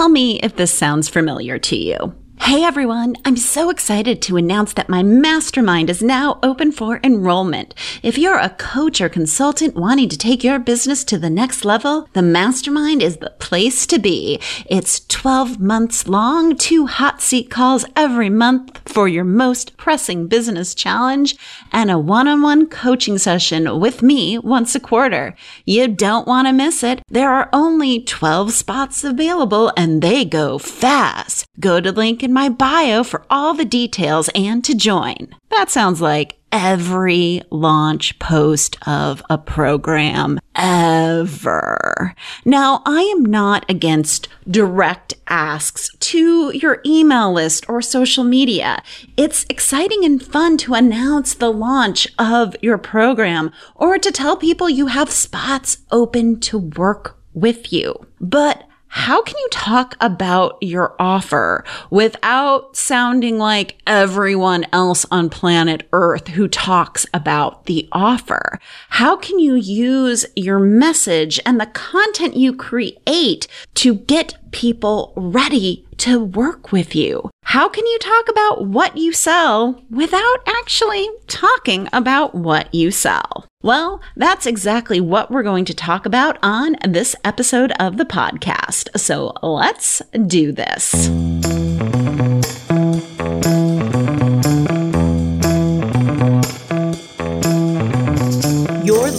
Tell me if this sounds familiar to you. Hey everyone, I'm so excited to announce that my mastermind is now open for enrollment. If you're a coach or consultant wanting to take your business to the next level, the mastermind is the place to be. It's 12 months long, two hot seat calls every month for your most pressing business challenge, and a one-on-one coaching session with me once a quarter. You don't want to miss it. There are only 12 spots available and they go fast. Go to the link in my bio for all the details and to join. That sounds like every launch post of a program ever. Now, I am not against direct asks to your email list or social media. It's exciting and fun to announce the launch of your program or to tell people you have spots open to work with you. But how can you talk about your offer without sounding like everyone else on planet Earth who talks about the offer? How can you use your message and the content you create to get people ready to work with you? How can you talk about what you sell without actually talking about what you sell? Well, that's exactly what we're going to talk about on this episode of the podcast. So let's do this.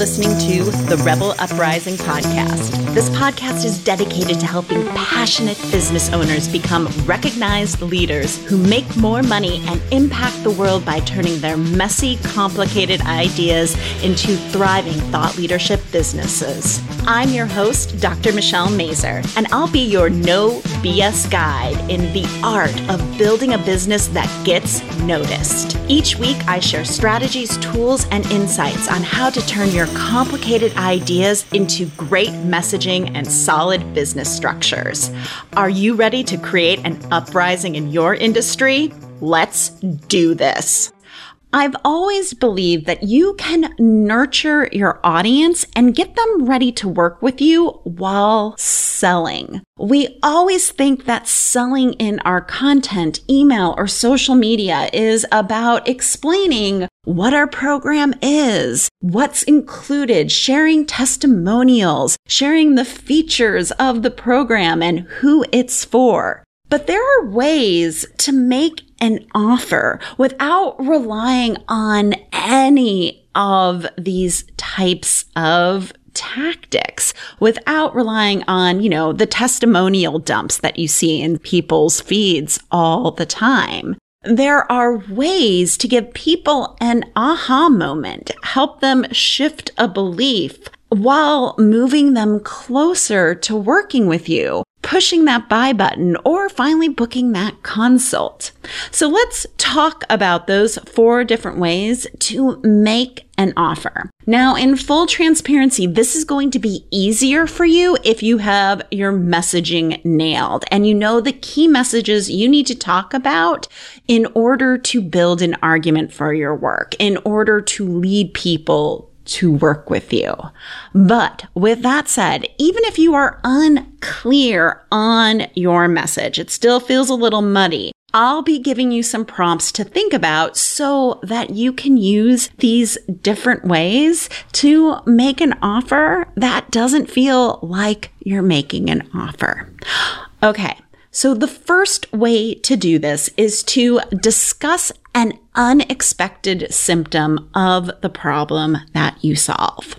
Listening to the Rebel Uprising podcast. This podcast is dedicated to helping passionate business owners become recognized leaders who make more money and impact the world by turning their messy, complicated ideas into thriving thought leadership businesses. I'm your host, Dr. Michelle Mazur, and I'll be your no BS guide in the art of building a business that gets noticed. Each week, I share strategies, tools, and insights on how to turn your complicated ideas into great messaging, and solid business structures. Are you ready to create an uprising in your industry? Let's do this. I've always believed that you can nurture your audience and get them ready to work with you while selling. We always think that selling in our content, email, or social media is about explaining what our program is, what's included, sharing testimonials, sharing the features of the program and who it's for. But there are ways to make an offer without relying on any of these types of tactics without relying on, you know, the testimonial dumps that you see in people's feeds all the time. There are ways to give people an aha moment, help them shift a belief while moving them closer to working with you pushing that buy button or finally booking that consult. So let's talk about those four different ways to make an offer. Now, in full transparency, this is going to be easier for you if you have your messaging nailed and you know the key messages you need to talk about in order to build an argument for your work, in order to lead people to work with you. But with that said, even if you are unclear on your message, it still feels a little muddy. I'll be giving you some prompts to think about so that you can use these different ways to make an offer that doesn't feel like you're making an offer. Okay. So the first way to do this is to discuss an unexpected symptom of the problem that you solve.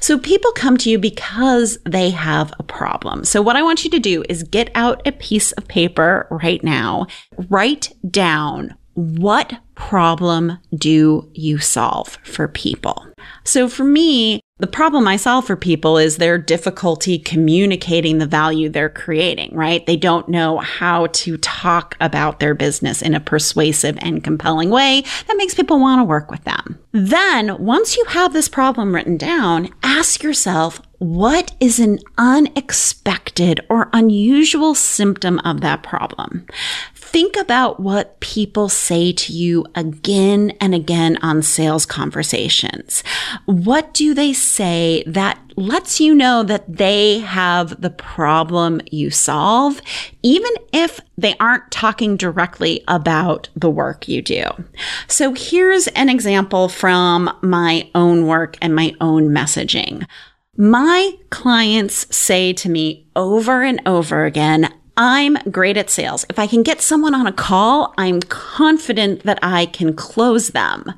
So people come to you because they have a problem. So what I want you to do is get out a piece of paper right now, write down what problem do you solve for people? So for me, the problem I solve for people is their difficulty communicating the value they're creating, right? They don't know how to talk about their business in a persuasive and compelling way that makes people want to work with them. Then, once you have this problem written down, ask yourself, what is an unexpected or unusual symptom of that problem? think about what people say to you again and again on sales conversations. What do they say that lets you know that they have the problem you solve, even if they aren't talking directly about the work you do. So here's an example from my own work and my own messaging. My clients say to me over and over again, I'm great at sales. If I can get someone on a call, I'm confident that I can close them.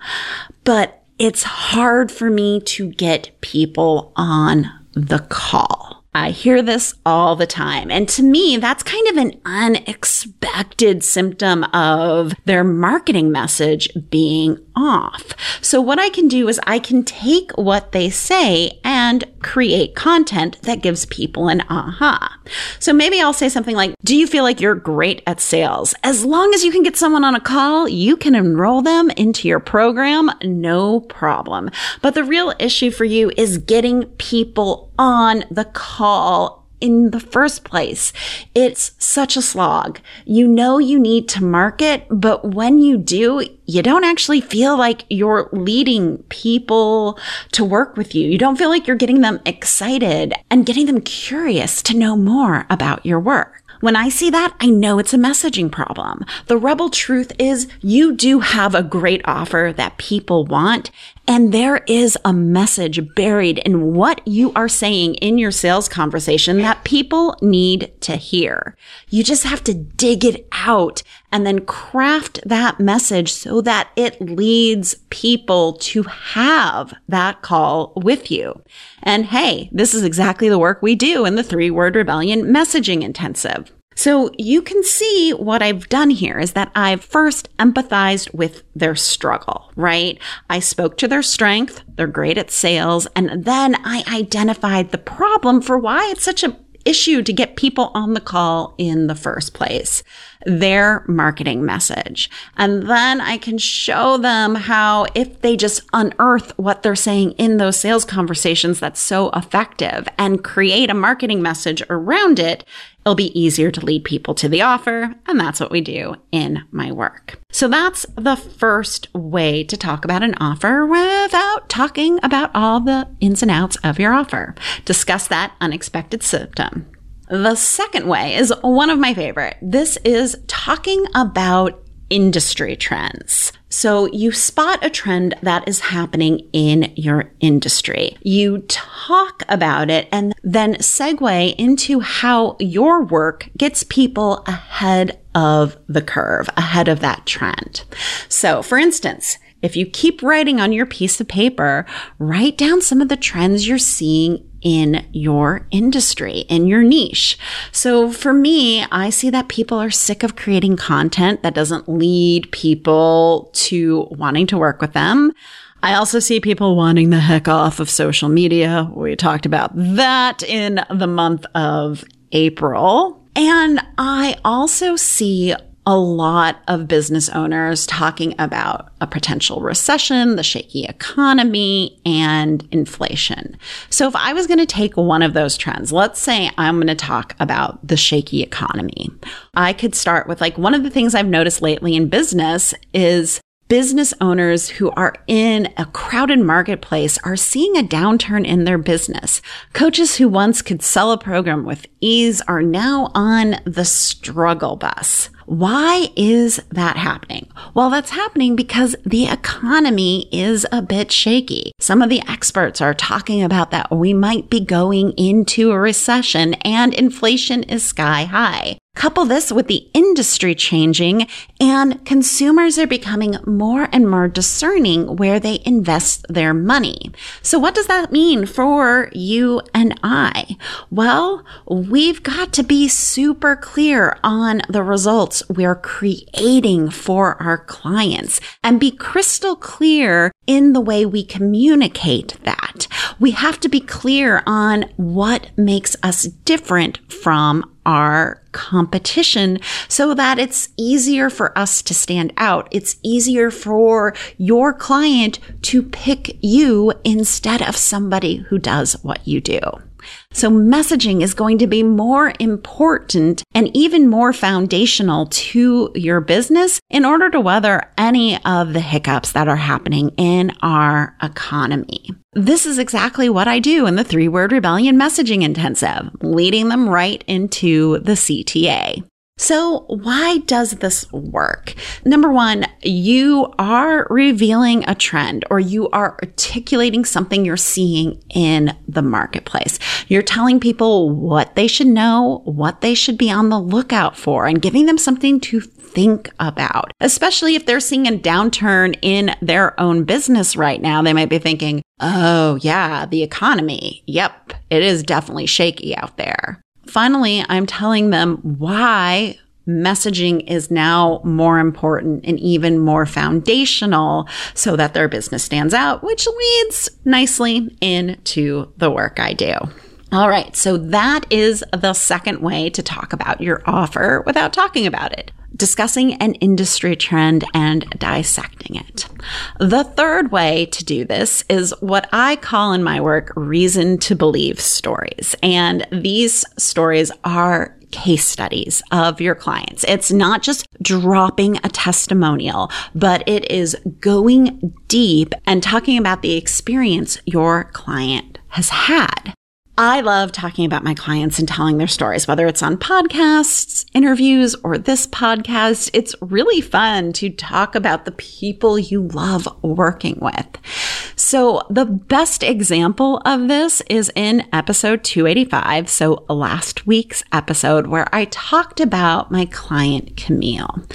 But it's hard for me to get people on the call. I hear this all the time. And to me, that's kind of an unexpected symptom of their marketing message being off. So what I can do is I can take what they say and create content that gives people an aha. So maybe I'll say something like, do you feel like you're great at sales? As long as you can get someone on a call, you can enroll them into your program. No problem. But the real issue for you is getting people on the call in the first place. It's such a slog. You know you need to market, but when you do, you don't actually feel like you're leading people to work with you. You don't feel like you're getting them excited and getting them curious to know more about your work. When I see that, I know it's a messaging problem. The rebel truth is you do have a great offer that people want. And there is a message buried in what you are saying in your sales conversation that people need to hear. You just have to dig it out and then craft that message so that it leads people to have that call with you. And hey, this is exactly the work we do in the three word rebellion messaging intensive. So you can see what I've done here is that I've first empathized with their struggle, right? I spoke to their strength. They're great at sales. And then I identified the problem for why it's such a issue to get people on the call in the first place, their marketing message. And then I can show them how if they just unearth what they're saying in those sales conversations that's so effective and create a marketing message around it, it'll be easier to lead people to the offer. And that's what we do in my work. So that's the first way to talk about an offer without talking about all the ins and outs of your offer. Discuss that unexpected symptom. The second way is one of my favorite. This is talking about industry trends. So you spot a trend that is happening in your industry. You talk about it and then segue into how your work gets people ahead of the curve, ahead of that trend. So for instance, if you keep writing on your piece of paper, write down some of the trends you're seeing in your industry, in your niche. So for me, I see that people are sick of creating content that doesn't lead people to wanting to work with them. I also see people wanting the heck off of social media. We talked about that in the month of April. And I also see a lot of business owners talking about a potential recession, the shaky economy, and inflation. So, if I was going to take one of those trends, let's say I'm going to talk about the shaky economy, I could start with like one of the things I've noticed lately in business is business owners who are in a crowded marketplace are seeing a downturn in their business. Coaches who once could sell a program with ease are now on the struggle bus. Why is that happening? Well, that's happening because the economy is a bit shaky. Some of the experts are talking about that we might be going into a recession and inflation is sky high. Couple this with the industry changing and consumers are becoming more and more discerning where they invest their money. So what does that mean for you and I? Well, we've got to be super clear on the results we're creating for our clients and be crystal clear in the way we communicate that. We have to be clear on what makes us different from our competition so that it's easier for us to stand out. It's easier for your client to pick you instead of somebody who does what you do. So messaging is going to be more important and even more foundational to your business in order to weather any of the hiccups that are happening in our economy. This is exactly what I do in the three word rebellion messaging intensive, leading them right into the CTA. So why does this work? Number one, you are revealing a trend or you are articulating something you're seeing in the marketplace. You're telling people what they should know, what they should be on the lookout for and giving them something to think about, especially if they're seeing a downturn in their own business right now. They might be thinking, Oh yeah, the economy. Yep. It is definitely shaky out there. Finally, I'm telling them why messaging is now more important and even more foundational so that their business stands out, which leads nicely into the work I do. All right, so that is the second way to talk about your offer without talking about it discussing an industry trend and dissecting it. The third way to do this is what I call in my work reason to believe stories. And these stories are case studies of your clients. It's not just dropping a testimonial, but it is going deep and talking about the experience your client has had. I love talking about my clients and telling their stories, whether it's on podcasts, interviews, or this podcast. It's really fun to talk about the people you love working with. So the best example of this is in episode 285. So last week's episode where I talked about my client Camille.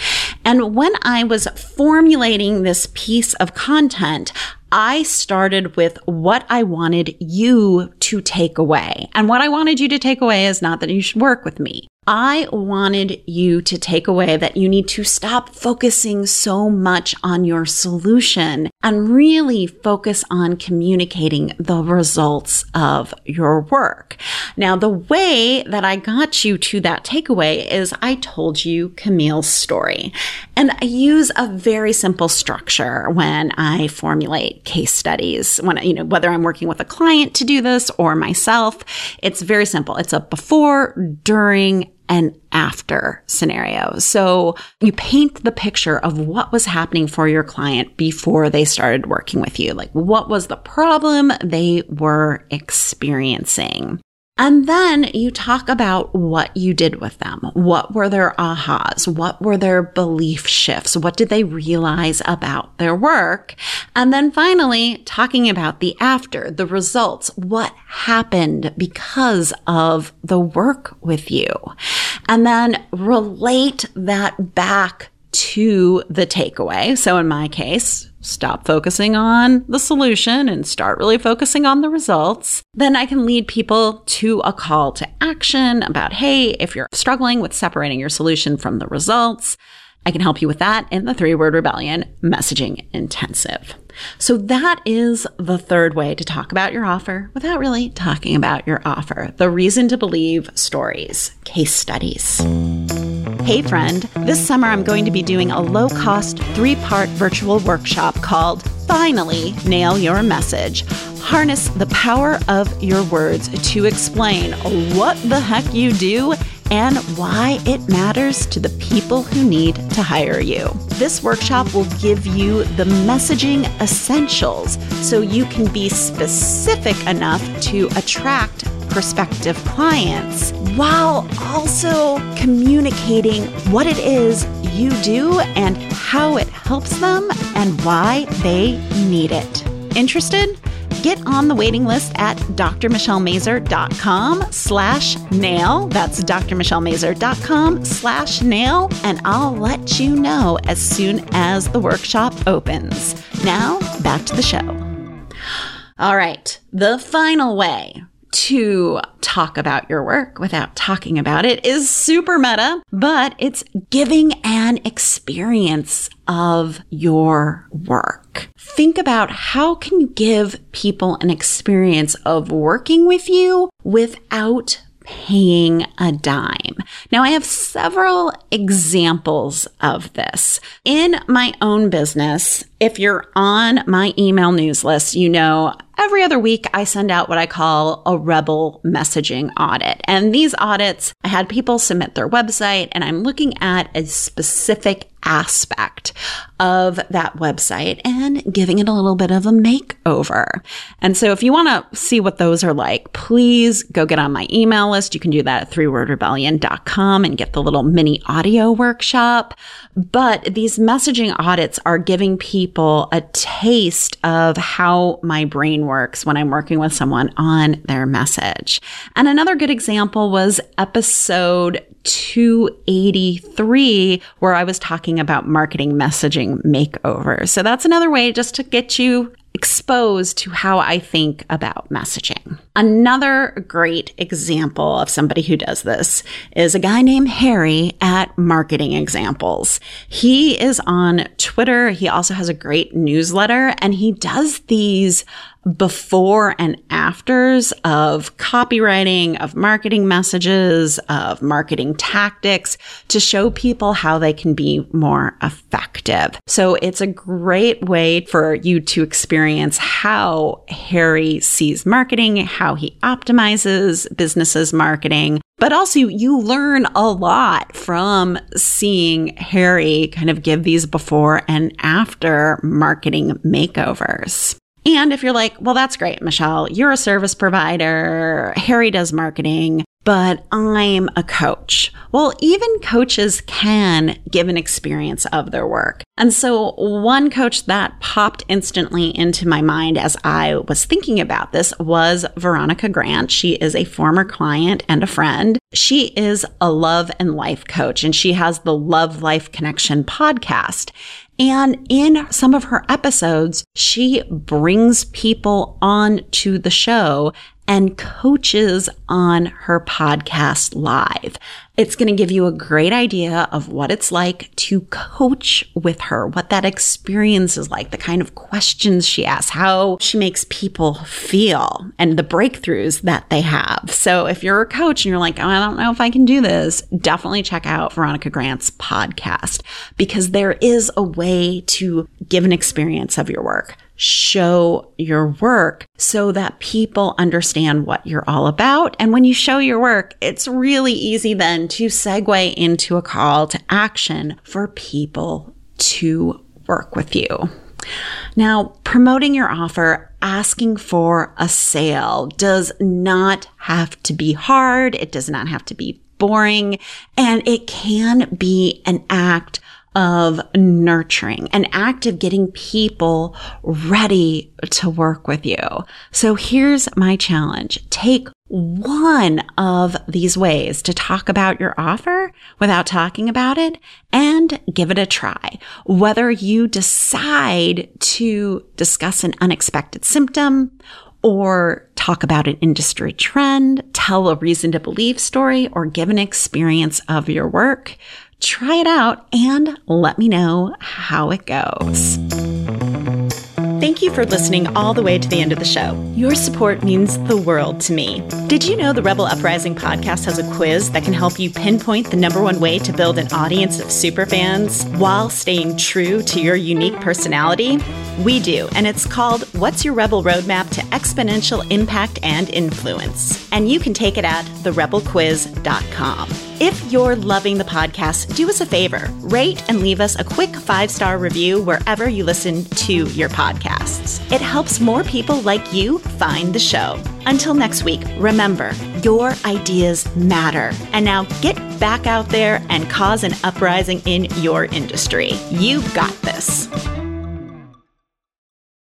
And when I was formulating this piece of content, I started with what I wanted you to take away. And what I wanted you to take away is not that you should work with me. I wanted you to take away that you need to stop focusing so much on your solution and really focus on communicating the results of your work. Now, the way that I got you to that takeaway is I told you Camille's story. And I use a very simple structure when I formulate case studies. When, you know, whether I'm working with a client to do this or myself, it's very simple. It's a before, during, and after scenario. So you paint the picture of what was happening for your client before they started working with you. Like what was the problem they were experiencing? And then you talk about what you did with them. What were their ahas? What were their belief shifts? What did they realize about their work? And then finally, talking about the after, the results. What happened because of the work with you? And then relate that back to the takeaway. So in my case, stop focusing on the solution and start really focusing on the results, then I can lead people to a call to action about, hey, if you're struggling with separating your solution from the results, I can help you with that in the three word rebellion messaging intensive. So that is the third way to talk about your offer without really talking about your offer. The reason to believe stories, case studies. Hey, friend, this summer I'm going to be doing a low cost three part virtual workshop called Finally Nail Your Message. Harness the power of your words to explain what the heck you do and why it matters to the people who need to hire you. This workshop will give you the messaging essentials so you can be specific enough to attract prospective clients while also communicating what it is you do and how it helps them and why they need it. Interested? Get on the waiting list at drmichellemazur.com slash nail. That's drmichellemazur.com slash nail. And I'll let you know as soon as the workshop opens. Now, back to the show. All right. The final way to talk about your work without talking about it is super meta, but it's giving an experience of your work. Think about how can you give people an experience of working with you without paying a dime. Now, I have several examples of this. In my own business, if you're on my email news list, you know every other week, I send out what I call a rebel messaging audit. And these audits, I had people submit their website and I'm looking at a specific aspect of that website and giving it a little bit of a makeover. And so if you want to see what those are like, please go get on my email list. You can do that at threewordrebellion.com and get the little mini audio workshop. But these messaging audits are giving people a taste of how my brain works when I'm working with someone on their message. And another good example was episode 283, where I was talking about marketing messaging makeover. So that's another way just to get you exposed to how I think about messaging. Another great example of somebody who does this is a guy named Harry at Marketing Examples. He is on Twitter. He also has a great newsletter and he does these before and afters of copywriting, of marketing messages, of marketing tactics to show people how they can be more effective. So it's a great way for you to experience how Harry sees marketing, how he optimizes businesses marketing, but also you learn a lot from seeing Harry kind of give these before and after marketing makeovers. And if you're like, well, that's great, Michelle, you're a service provider, Harry does marketing, but I'm a coach. Well, even coaches can give an experience of their work. And so one coach that popped instantly into my mind as I was thinking about this was Veronica Grant. She is a former client and a friend. She is a love and life coach and she has the Love Life Connection podcast. And in some of her episodes, she brings people on to the show and coaches on her podcast live. It's going to give you a great idea of what it's like to coach with her, what that experience is like, the kind of questions she asks, how she makes people feel, and the breakthroughs that they have. So if you're a coach and you're like, oh, I don't know if I can do this, definitely check out Veronica Grant's podcast because there is a way to give an experience of your work show your work so that people understand what you're all about. And when you show your work, it's really easy then to segue into a call to action for people to work with you. Now, promoting your offer, asking for a sale does not have to be hard. It does not have to be boring and it can be an act of nurturing, an act of getting people ready to work with you. So here's my challenge. Take one of these ways to talk about your offer without talking about it and give it a try. Whether you decide to discuss an unexpected symptom or talk about an industry trend, tell a reason to believe story, or give an experience of your work, try it out and let me know how it goes. Thank you for listening all the way to the end of the show. Your support means the world to me. Did you know the Rebel Uprising podcast has a quiz that can help you pinpoint the number one way to build an audience of superfans while staying true to your unique personality? We do, and it's called What's Your Rebel Roadmap to Exponential Impact and Influence? And you can take it at therebelquiz.com. If you're loving the podcast, do us a favor rate and leave us a quick five star review wherever you listen to your podcasts. It helps more people like you find the show. Until next week, remember your ideas matter. And now get back out there and cause an uprising in your industry. You've got this.